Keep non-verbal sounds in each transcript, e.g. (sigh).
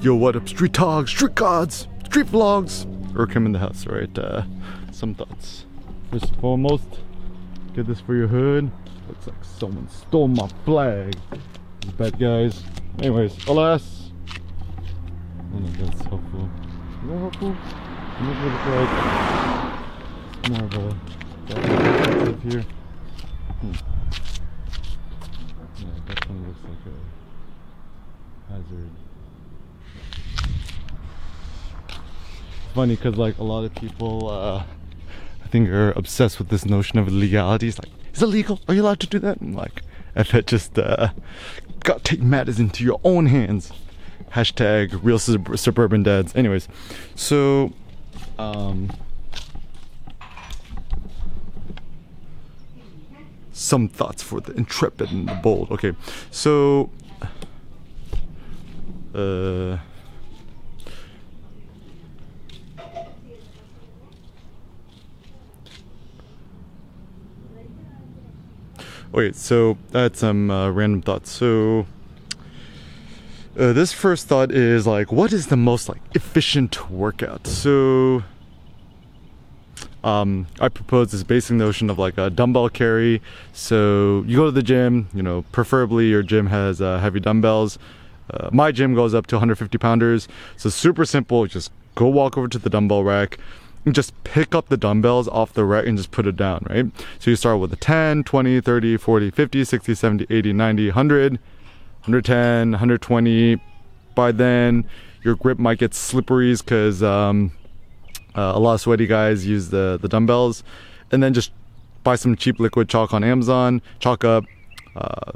Yo, what up, street dogs, street gods, street vlogs? Eric Kim in the house, right? Uh, some thoughts. First and foremost, get this for your hood. Looks like someone stole my flag. These bad guys. Anyways, alas. If that's helpful. Is that helpful? It doesn't look like more of a here. Hmm. Yeah, it definitely looks like a hazard. Funny because like a lot of people, uh, I think are obsessed with this notion of legality. It's like, is it legal? Are you allowed to do that? I'm like, I bet just uh, got take matters into your own hands. Hashtag real sub- suburban dads. Anyways, so um, some thoughts for the intrepid and the bold. Okay, so uh, wait, so that's some uh, random thoughts. So uh, this first thought is like, what is the most like efficient workout? So um, I propose this basic notion of like a dumbbell carry. So you go to the gym, you know, preferably your gym has uh, heavy dumbbells. Uh, my gym goes up to 150 pounders. So super simple. Just go walk over to the dumbbell rack just pick up the dumbbells off the rack and just put it down, right? So you start with a 10, 20, 30, 40, 50, 60, 70, 80, 90, 100, 110, 120. By then, your grip might get slippery because um, uh, a lot of sweaty guys use the, the dumbbells. And then just buy some cheap liquid chalk on Amazon, chalk up. Uh,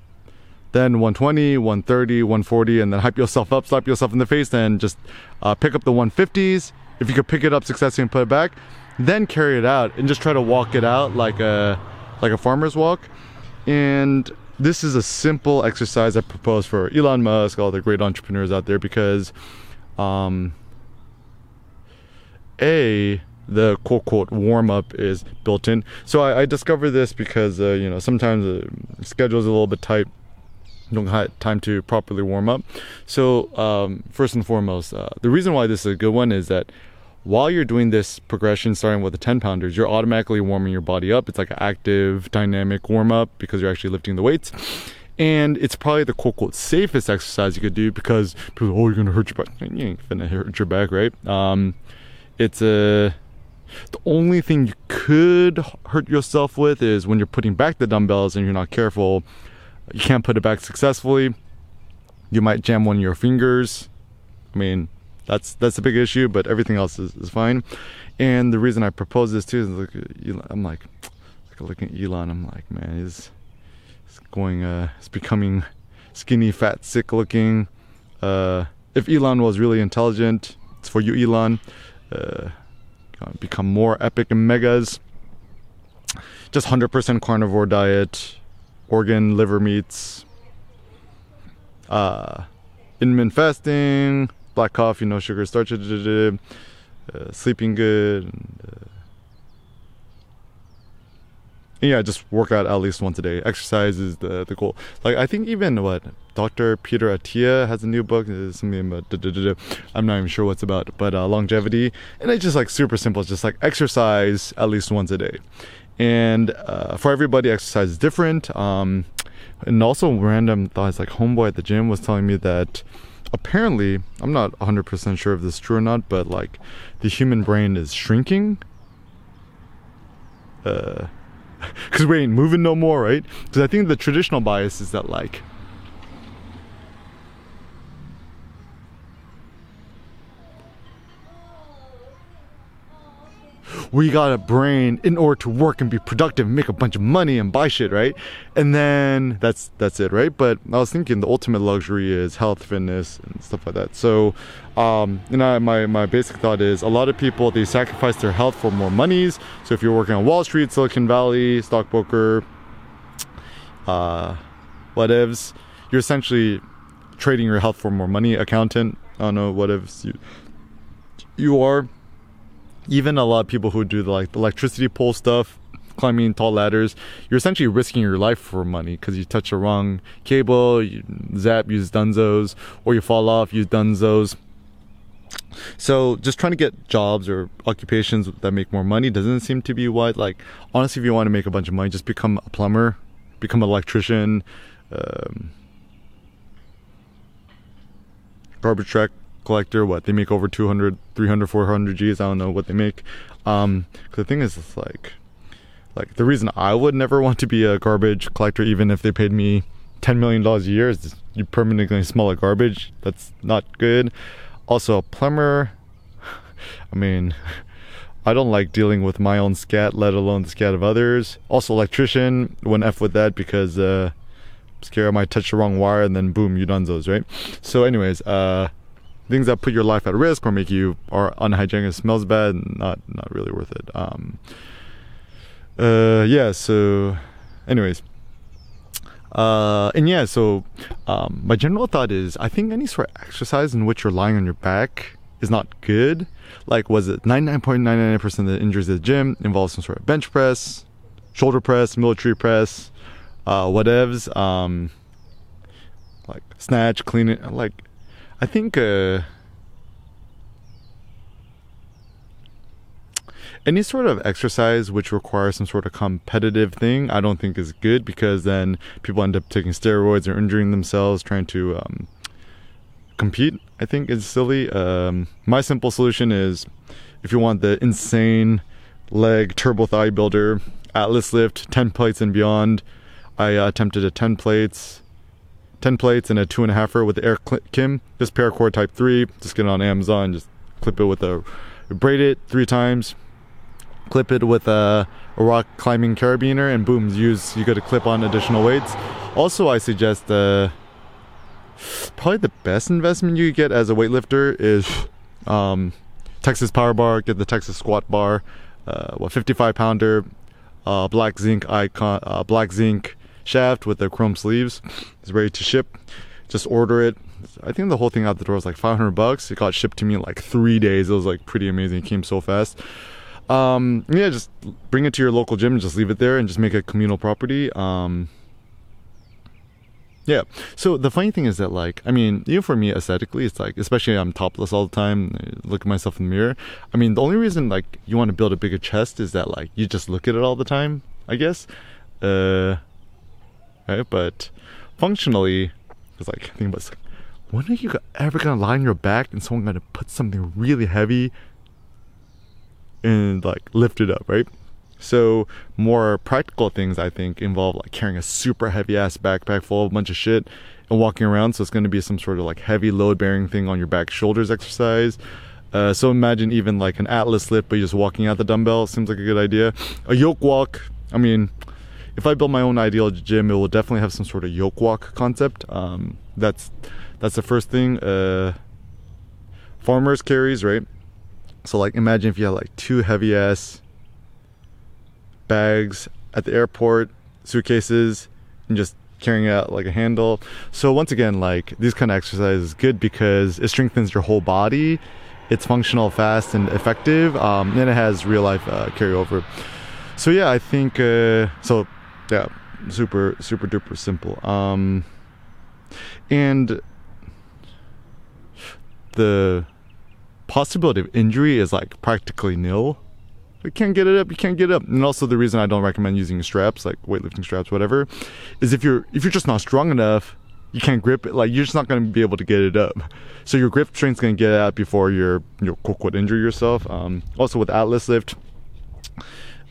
then 120, 130, 140, and then hype yourself up, slap yourself in the face, and just uh, pick up the 150s. If you could pick it up successfully and put it back, then carry it out and just try to walk it out like a like a farmer's walk. And this is a simple exercise I propose for Elon Musk, all the great entrepreneurs out there, because um, a the quote quote warm up is built in. So I, I discovered this because uh, you know sometimes the schedule is a little bit tight don't have time to properly warm up. So, um, first and foremost, uh, the reason why this is a good one is that while you're doing this progression, starting with the 10 pounders, you're automatically warming your body up. It's like an active, dynamic warm up because you're actually lifting the weights. And it's probably the quote unquote safest exercise you could do because people, oh, you're gonna hurt your back. You ain't gonna hurt your back, right? Um, it's a the only thing you could hurt yourself with is when you're putting back the dumbbells and you're not careful you can't put it back successfully. You might jam one of your fingers. I mean, that's that's a big issue, but everything else is, is fine. And the reason I propose this too is look, Elon, I'm like, like looking at Elon, I'm like, man, he's, he's going, uh, he's becoming skinny, fat, sick looking. Uh, if Elon was really intelligent, it's for you, Elon. Uh, become more epic and megas. Just 100% carnivore diet organ, liver meats, uh, intermittent fasting, black coffee, no sugar, starch, uh, sleeping good. And, uh, yeah, just work out at least once a day. Exercise is the, the goal. Like I think even what Dr. Peter Attia has a new book. Something about da, da, da, I'm not even sure what's about, but uh, longevity. And it's just like super simple. It's just like exercise at least once a day and uh, for everybody exercise is different. Um, and also random thoughts like homeboy at the gym was telling me that apparently i'm not 100% sure if this is true or not but like the human brain is shrinking. Uh (laughs) because we ain't moving no more right? Because i think the traditional bias is that like we got a brain in order to work and be productive and make a bunch of money and buy shit, right? And then that's that's it, right? But I was thinking the ultimate luxury is health, fitness, and stuff like that. So, um, you know, my my basic thought is a lot of people they sacrifice their health for more monies. So if you're working on Wall Street, Silicon Valley, stockbroker, uh, whatevs, you're essentially trading your health for more money. Accountant, I don't know whatevs you you are even a lot of people who do the, like the electricity pole stuff climbing tall ladders you're essentially risking your life for money because you touch the wrong cable you zap use dunzos or you fall off use dunzos. So just trying to get jobs or occupations that make more money doesn't seem to be what like honestly if you want to make a bunch of money just become a plumber, become an electrician, um, garbage truck collector what they make over 200 300 400 g's? I don't know what they make. Um the thing is it's like like the reason i would never want to be a garbage collector even if they paid me 10 million dollars a year is you permanently smell like garbage. That's not good. Also a plumber i mean (laughs) i don't like dealing with my own scat let alone the scat of others. Also electrician wouldn't f with that because uh I'm scared i might touch the wrong wire and then boom you done those right? So anyways uh things that put your life at risk or make you are unhygienic smells bad not not really worth it. Um uh yeah so anyways. Uh and yeah so um my general thought is i think any sort of exercise in which you're lying on your back is not good. Like was it 99.99% of the injuries at the gym involve some sort of bench press shoulder press military press uh whatevs um like snatch clean it like I think uh, any sort of exercise which requires some sort of competitive thing, I don't think is good because then people end up taking steroids or injuring themselves trying to um, compete. I think is silly. Um, my simple solution is if you want the insane leg turbo thigh builder, Atlas lift, 10 plates and beyond. I uh, attempted a 10 plates 10 plates and a two and a halfer with the Eric Kim. This paracord type 3. Just get it on Amazon. Just clip it with a braid it three times. Clip it with a, a rock climbing carabiner and boom, use you got to clip on additional weights. Also, I suggest uh, probably the best investment you get as a weightlifter is um, Texas Power Bar. Get the Texas Squat Bar. Uh, what 55 pounder, uh, black zinc icon, uh, black zinc shaft with the chrome sleeves. It's ready to ship. Just order it. I think the whole thing out the door was like 500 bucks. It got shipped to me in like three days. It was like pretty amazing. It came so fast. Um, yeah, just bring it to your local gym and just leave it there and just make it communal property. Um, yeah. So the funny thing is that like, I mean, even for me aesthetically, it's like, especially I'm topless all the time, look at myself in the mirror. I mean, the only reason like you want to build a bigger chest is that like you just look at it all the time, I guess. Uh, right? But functionally, it's like I think about like, when are you ever gonna lie on your back and someone gonna put something really heavy and like lift it up, right? So more practical things I think involve like carrying a super heavy ass backpack full of a bunch of shit and walking around. So it's going to be some sort of like heavy load bearing thing on your back shoulders exercise. Uh, so imagine even like an Atlas lift, but you're just walking out the dumbbell. Seems like a good idea. A yoke walk. I mean, if I build my own ideal gym, it will definitely have some sort of yoke walk concept. Um, that's that's the first thing. Uh, farmers carries, right? So like, imagine if you had like two heavy ass bags at the airport, suitcases, and just carrying out like a handle. So once again, like these kind of exercises is good because it strengthens your whole body. It's functional, fast, and effective, um, and it has real life uh, carryover. So yeah, I think uh, so yeah super super duper simple. Um and the possibility of injury is like practically nil. You can't get it up you can't get up. And also the reason i don't recommend using straps like weightlifting straps whatever is if you're if you're just not strong enough you can't grip it. Like you're just not going to be able to get it up. (laughs) So your grip strength's going to get out before you're you quote unquote injure yourself. Um, also with atlas lift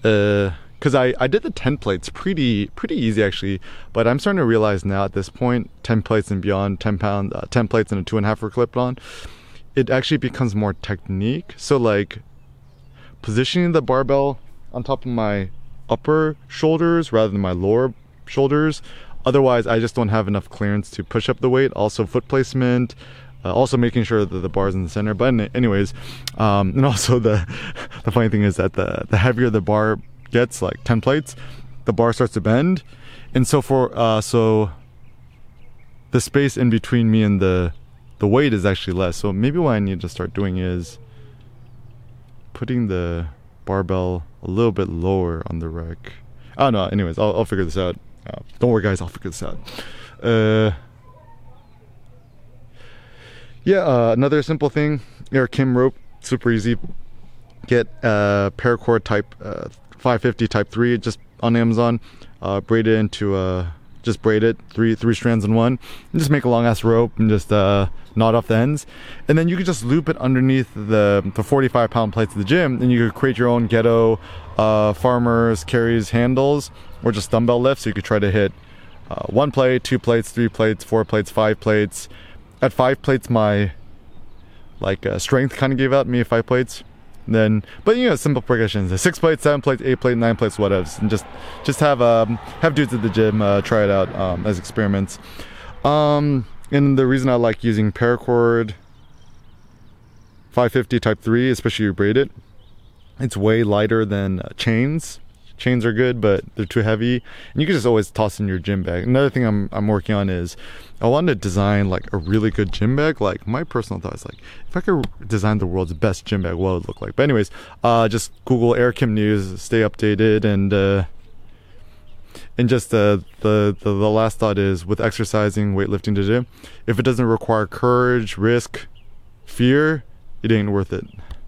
uh because I, I did the 10 plates pretty pretty easy actually but i'm starting to realize now at this point 10 plates and beyond 10 pound uh, 10 plates and a two and a half were clipped on it actually becomes more technique. So like positioning the barbell on top of my upper shoulders rather than my lower shoulders. Otherwise i just don't have enough clearance to push up the weight also foot placement uh, also making sure that the bar is in the center. But anyways um, and also the (laughs) the funny thing is that the the heavier the bar gets like 10 plates the bar starts to bend. And so for uh, so the space in between me and the the weight is actually less. So maybe what i need to start doing is putting the barbell a little bit lower on the rack. Don't know anyways i'll, I'll figure this out. Uh, don't worry guys i'll figure this out. Uh yeah, uh, another simple thing, Eric Kim rope, super easy. Get a paracord type uh, 550 type 3 just on Amazon. Uh, braid it into a just braid it three three strands in one. And just make a long ass rope and just uh, knot off the ends. And then you could just loop it underneath the the 45 pound plates of the gym. And you could create your own ghetto uh, farmers carries handles or just dumbbell lifts. So you could try to hit uh, one plate two plates three plates four plates five plates. At five plates my like uh, strength kind of gave out me five plates then but you know simple progressions. Six plates seven plates eight plates nine plates whatever and just just have um have dudes at the gym uh, try it out um, as experiments. Um and the reason i like using paracord 550 type 3 especially you braid it it's way lighter than uh, chains chains are good but they're too heavy. And you can just always toss in your gym bag. Another thing i'm, I'm working on is i want to design like a really good gym bag. Like my personal thought is like if i could design the world's best gym bag what would it look like? But anyways uh, just google Eric Kim news stay updated. And uh, and just the, the the last thought is with exercising weightlifting to do if it doesn't require courage risk fear it ain't worth it